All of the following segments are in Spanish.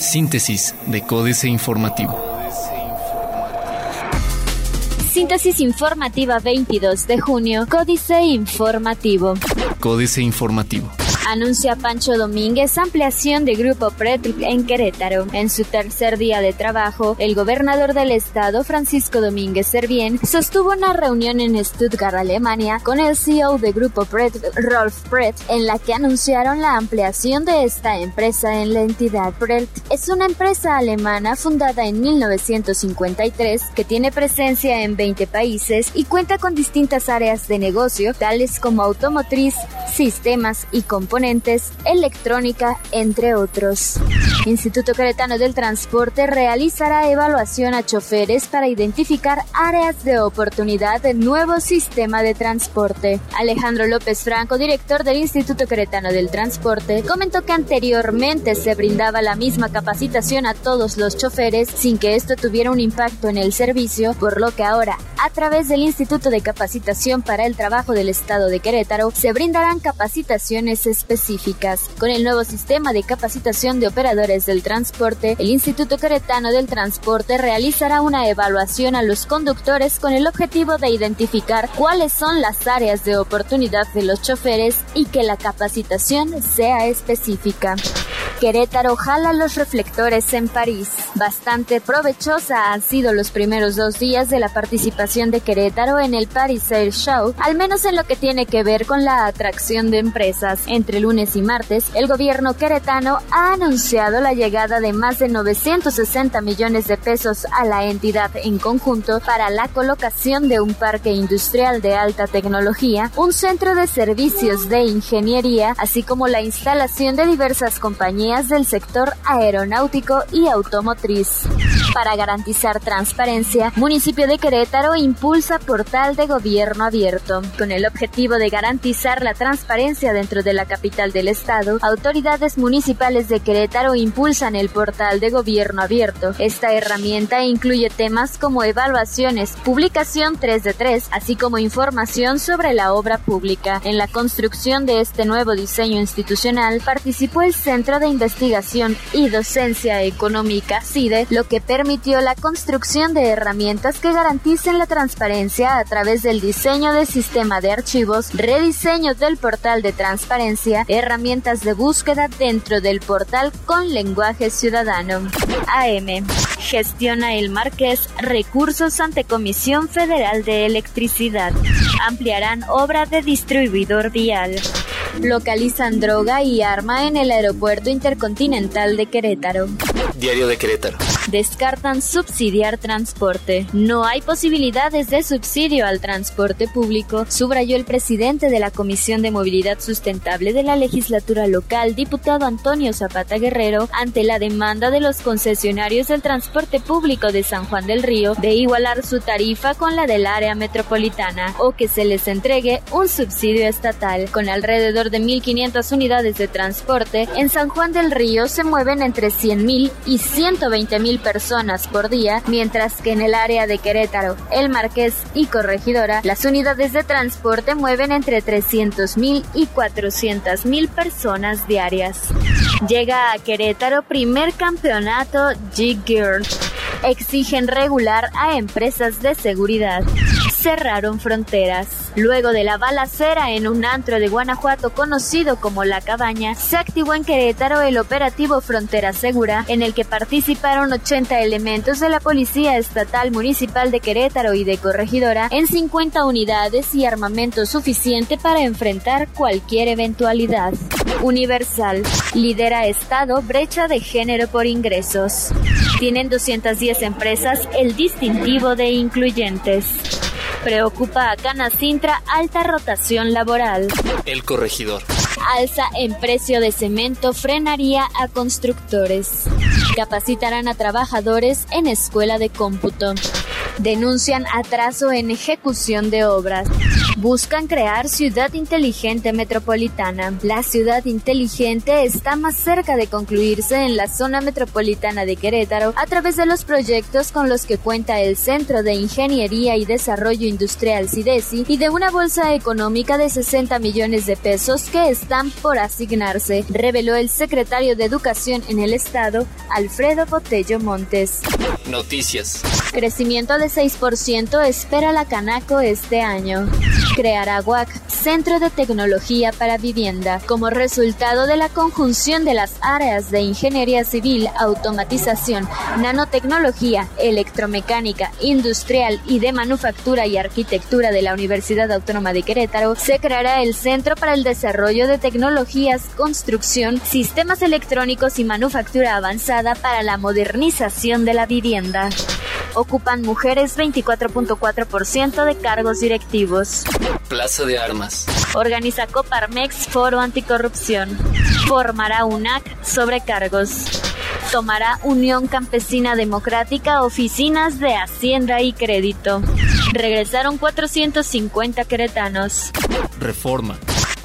Síntesis de Códice Informativo. Síntesis informativa 22 de junio, Códice Informativo. Códice Informativo anuncia Pancho Domínguez ampliación de Grupo PRET en Querétaro. En su tercer día de trabajo, el gobernador del estado, Francisco Domínguez Servién, sostuvo una reunión en Stuttgart, Alemania, con el CEO de Grupo PRET, Rolf Pret, en la que anunciaron la ampliación de esta empresa en la entidad. PRET es una empresa alemana fundada en 1953 que tiene presencia en 20 países y cuenta con distintas áreas de negocio, tales como automotriz, sistemas y componentes electrónica, entre otros. Instituto Queretano del Transporte realizará evaluación a choferes para identificar áreas de oportunidad del nuevo sistema de transporte. Alejandro López Franco, director del Instituto Queretano del Transporte, comentó que anteriormente se brindaba la misma capacitación a todos los choferes sin que esto tuviera un impacto en el servicio, por lo que ahora, a través del Instituto de Capacitación para el Trabajo del Estado de Querétaro, se brindarán capacitaciones específicas. Con el nuevo sistema de capacitación de operadores del transporte, el Instituto Queretano del Transporte realizará una evaluación a los conductores con el objetivo de identificar cuáles son las áreas de oportunidad de los choferes y que la capacitación sea específica. Querétaro jala los reflectores en París. Bastante provechosa han sido los primeros dos días de la participación de Querétaro en el Paris Air Show, al menos en lo que tiene que ver con la atracción de empresas. Entre lunes y martes, el gobierno queretano ha anunciado la llegada de más de 960 millones de pesos a la entidad en conjunto para la colocación de un parque industrial de alta tecnología, un centro de servicios de ingeniería, así como la instalación de diversas compañías del sector aeronáutico y automotriz. Para garantizar transparencia, municipio de Querétaro impulsa portal de gobierno abierto. Con el objetivo de garantizar la transparencia dentro de la capital del estado, autoridades municipales de Querétaro impulsan el portal de gobierno abierto. Esta herramienta incluye temas como evaluaciones, publicación 3 de 3, así como información sobre la obra pública. En la construcción de este nuevo diseño institucional participó el Centro de Investigación y Docencia Económica, CIDE, lo que permitió la construcción de herramientas que garanticen la transparencia a través del diseño de sistema de archivos, rediseño del portal de transparencia, herramientas de búsqueda dentro del portal con lenguaje ciudadano. AM. Gestiona el Marqués recursos ante Comisión Federal de Electricidad. Ampliarán obra de distribuidor vial. Localizan droga y arma en el aeropuerto intercontinental de Querétaro. Diario de Querétaro. Descartan subsidiar transporte. No hay posibilidades de subsidio al transporte público, subrayó el presidente de la Comisión de Movilidad Sustentable de la legislatura local, diputado Antonio Zapata Guerrero, ante la demanda de los concesionarios del transporte público de San Juan del Río de igualar su tarifa con la del área metropolitana o que se les entregue un subsidio estatal. Con alrededor de 1.500 unidades de transporte, en San Juan del Río se mueven entre 100.000 y 120.000 personas por día, mientras que en el área de Querétaro, El Marqués y Corregidora, las unidades de transporte mueven entre 300.000 y 400.000 personas diarias. Llega a Querétaro primer campeonato G-Girl. Exigen regular a empresas de seguridad cerraron fronteras. Luego de la balacera en un antro de Guanajuato conocido como La Cabaña, se activó en Querétaro el operativo Frontera Segura, en el que participaron 80 elementos de la Policía Estatal Municipal de Querétaro y de Corregidora en 50 unidades y armamento suficiente para enfrentar cualquier eventualidad. Universal. Lidera Estado brecha de género por ingresos. Tienen 210 empresas el distintivo de incluyentes. Preocupa a Canacintra alta rotación laboral. El corregidor. Alza en precio de cemento frenaría a constructores. Capacitarán a trabajadores en escuela de cómputo. Denuncian atraso en ejecución de obras. Buscan crear ciudad inteligente metropolitana. La ciudad inteligente está más cerca de concluirse en la zona metropolitana de Querétaro a través de los proyectos con los que cuenta el Centro de Ingeniería y Desarrollo Industrial CIDESI y de una bolsa económica de 60 millones de pesos que están por asignarse, reveló el secretario de Educación en el Estado, Alfredo Botello Montes. Noticias. Crecimiento de 6% espera la Canaco este año. Creará WAC, Centro de Tecnología para Vivienda, como resultado de la conjunción de las áreas de Ingeniería Civil, Automatización, Nanotecnología, Electromecánica, Industrial y de Manufactura y Arquitectura de la Universidad Autónoma de Querétaro, se creará el Centro para el Desarrollo de Tecnologías, Construcción, Sistemas Electrónicos y Manufactura Avanzada para la Modernización de la Vivienda ocupan mujeres 24.4% de cargos directivos. Plaza de Armas. Organiza Coparmex Foro Anticorrupción. Formará UNAC sobre cargos. Tomará Unión Campesina Democrática oficinas de Hacienda y Crédito. Regresaron 450 queretanos. Reforma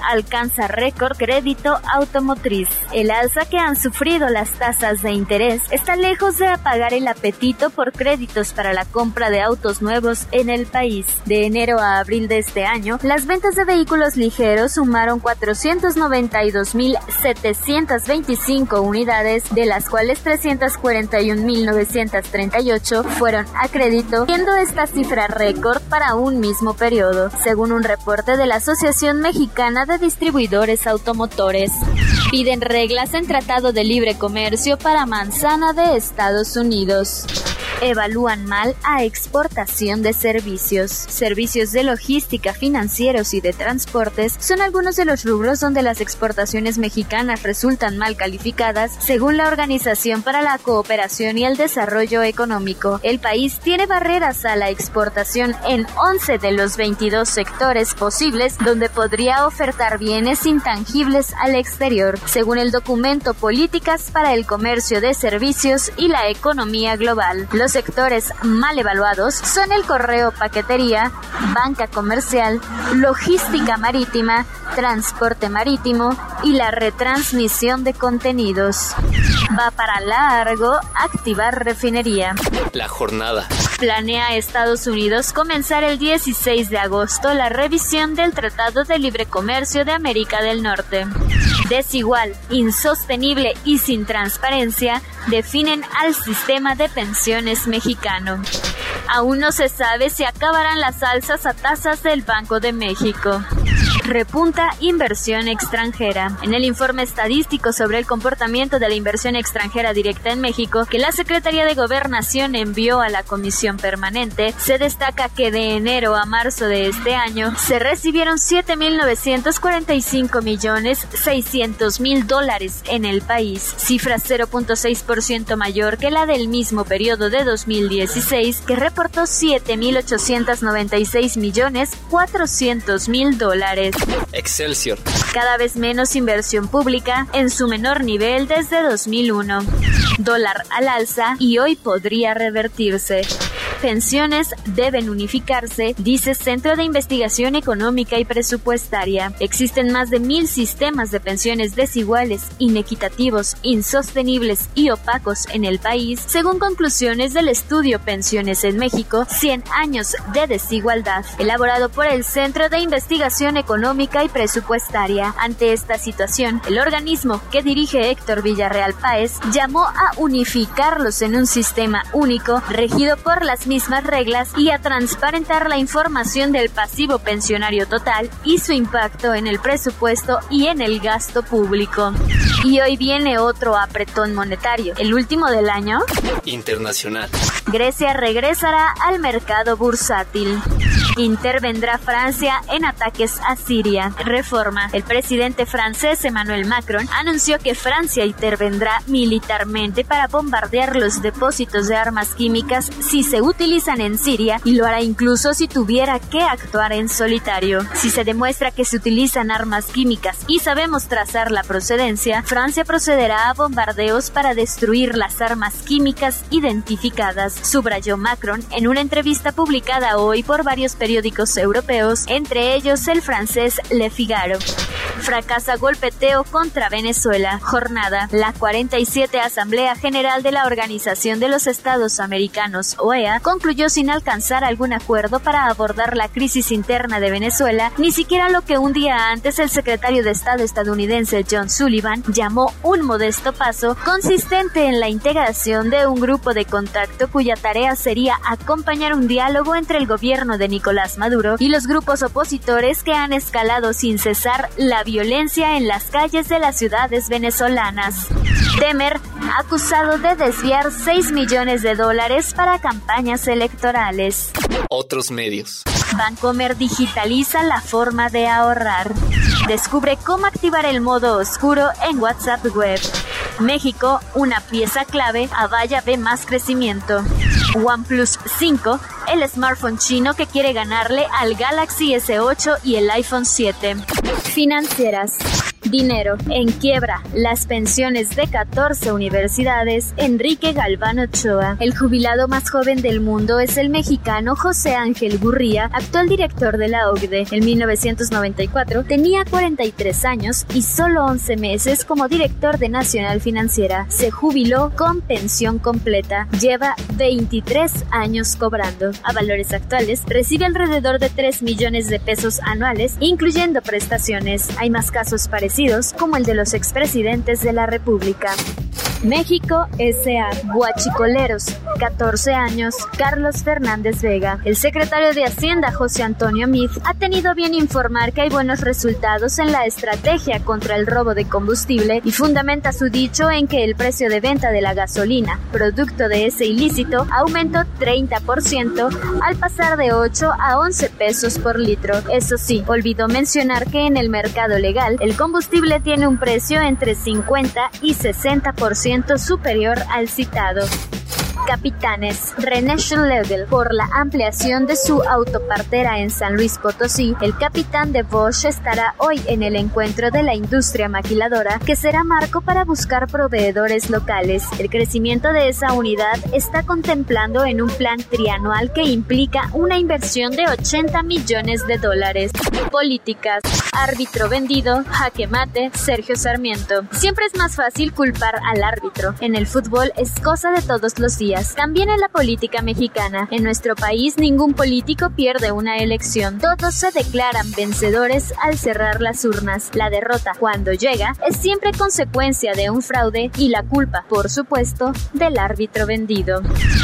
alcanza récord crédito automotriz. El alza que han sufrido las tasas de interés está lejos de apagar el apetito por créditos para la compra de autos nuevos en el país. De enero a abril de este año, las ventas de vehículos ligeros sumaron 492.725 unidades, de las cuales 341.938 fueron a crédito, siendo esta cifra récord para un mismo periodo, según un reporte de la Asociación Mexicana de distribuidores automotores. Piden reglas en Tratado de Libre Comercio para manzana de Estados Unidos evalúan mal a exportación de servicios. Servicios de logística, financieros y de transportes son algunos de los rubros donde las exportaciones mexicanas resultan mal calificadas según la Organización para la Cooperación y el Desarrollo Económico. El país tiene barreras a la exportación en 11 de los 22 sectores posibles donde podría ofertar bienes intangibles al exterior, según el documento Políticas para el Comercio de Servicios y la Economía Global. Los sectores mal evaluados son el correo paquetería, banca comercial, logística marítima, transporte marítimo y la retransmisión de contenidos. Va para largo activar refinería. La jornada. Planea Estados Unidos comenzar el 16 de agosto la revisión del Tratado de Libre Comercio de América del Norte. Desigual, insostenible y sin transparencia definen al sistema de pensiones mexicano. Aún no se sabe si acabarán las alzas a tasas del Banco de México. Repunta inversión extranjera. En el informe estadístico sobre el comportamiento de la inversión extranjera directa en México que la Secretaría de Gobernación envió a la Comisión Permanente, se destaca que de enero a marzo de este año se recibieron 7.945 millones 600 mil dólares en el país, cifra 0.6% mayor que la del mismo periodo de 2016 que reportó 7.896 millones 400 mil dólares. Excelsior. Cada vez menos inversión pública en su menor nivel desde 2001. Dólar al alza y hoy podría revertirse pensiones deben unificarse, dice Centro de Investigación Económica y Presupuestaria. Existen más de mil sistemas de pensiones desiguales, inequitativos, insostenibles y opacos en el país, según conclusiones del estudio Pensiones en México, 100 años de desigualdad, elaborado por el Centro de Investigación Económica y Presupuestaria. Ante esta situación, el organismo que dirige Héctor Villarreal Páez llamó a unificarlos en un sistema único regido por las mismas reglas y a transparentar la información del pasivo pensionario total y su impacto en el presupuesto y en el gasto público. Y hoy viene otro apretón monetario, el último del año. Internacional. Grecia regresará al mercado bursátil. Intervendrá Francia en ataques a Siria. Reforma. El presidente francés Emmanuel Macron anunció que Francia intervendrá militarmente para bombardear los depósitos de armas químicas si se utilizan en Siria y lo hará incluso si tuviera que actuar en solitario. Si se demuestra que se utilizan armas químicas y sabemos trazar la procedencia, Francia procederá a bombardeos para destruir las armas químicas identificadas, subrayó Macron en una entrevista publicada hoy por varios periódicos europeos, entre ellos el francés Le Figaro. Fracasa golpeteo contra Venezuela. Jornada. La 47 Asamblea General de la Organización de los Estados Americanos, OEA, concluyó sin alcanzar algún acuerdo para abordar la crisis interna de Venezuela, ni siquiera lo que un día antes el secretario de Estado estadounidense John Sullivan llamó un modesto paso consistente en la integración de un grupo de contacto cuya tarea sería acompañar un diálogo entre el gobierno de Nicolás Maduro y los grupos opositores que han escalado sin cesar la violencia en las calles de las ciudades venezolanas. Temer, acusado de desviar 6 millones de dólares para campañas electorales. Otros medios. Bancomer digitaliza la forma de ahorrar. Descubre cómo activar el modo oscuro en WhatsApp Web. México, una pieza clave, a Vaya ve más crecimiento. OnePlus 5, el smartphone chino que quiere ganarle al Galaxy S8 y el iPhone 7. Financieras. Dinero. En quiebra. Las pensiones de 14 universidades. Enrique Galván Ochoa. El jubilado más joven del mundo es el mexicano José Ángel Gurría, actual director de la OCDE. En 1994 tenía 43 años y solo 11 meses como director de Nacional Financiera. Se jubiló con pensión completa. Lleva 23 años cobrando. A valores actuales, recibe alrededor de 3 millones de pesos anuales, incluyendo prestaciones. Hay más casos parecidos como el de los expresidentes de la República. México S.A. Guachicoleros, 14 años, Carlos Fernández Vega. El secretario de Hacienda, José Antonio Mid, ha tenido bien informar que hay buenos resultados en la estrategia contra el robo de combustible y fundamenta su dicho en que el precio de venta de la gasolina, producto de ese ilícito, aumentó 30% al pasar de 8 a 11 pesos por litro. Eso sí, olvidó mencionar que en el mercado legal el combustible tiene un precio entre 50 y 60% superior al citado. Capitanes. René Schlegel, por la ampliación de su autopartera en San Luis Potosí, el capitán de Bosch estará hoy en el encuentro de la industria maquiladora, que será marco para buscar proveedores locales. El crecimiento de esa unidad está contemplando en un plan trianual que implica una inversión de 80 millones de dólares. Políticas. Árbitro vendido, jaque mate, Sergio Sarmiento. Siempre es más fácil culpar al árbitro. En el fútbol es cosa de todos los días también en la política mexicana. En nuestro país ningún político pierde una elección. Todos se declaran vencedores al cerrar las urnas. La derrota, cuando llega, es siempre consecuencia de un fraude y la culpa, por supuesto, del árbitro vendido.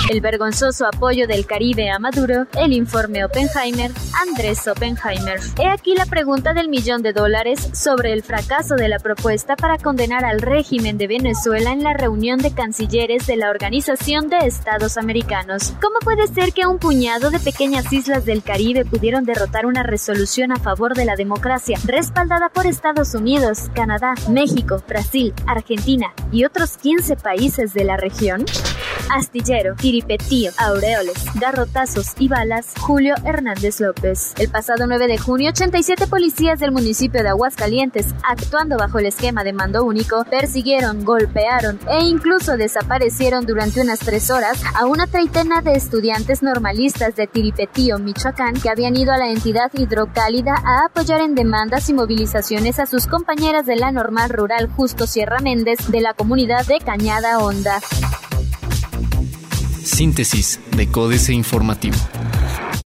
El vergonzoso apoyo del Caribe a Maduro, el informe Oppenheimer, Andrés Oppenheimer. He aquí la pregunta del millón de dólares sobre el fracaso de la propuesta para condenar al régimen de Venezuela en la reunión de cancilleres de la Organización Estados Americanos. ¿Cómo puede ser que un puñado de pequeñas islas del Caribe pudieron derrotar una resolución a favor de la democracia, respaldada por Estados Unidos, Canadá, México, Brasil, Argentina y otros 15 países de la región? Astillero, Tiripetío, Aureoles, Garrotazos y Balas, Julio Hernández López. El pasado 9 de junio, 87 policías del municipio de Aguascalientes, actuando bajo el esquema de mando único, persiguieron, golpearon e incluso desaparecieron durante unas tres horas a una treintena de estudiantes normalistas de Tiripetío, Michoacán, que habían ido a la entidad hidrocálida a apoyar en demandas y movilizaciones a sus compañeras de la normal rural Justo Sierra Méndez de la comunidad de Cañada Honda. Síntesis de Códice Informativo.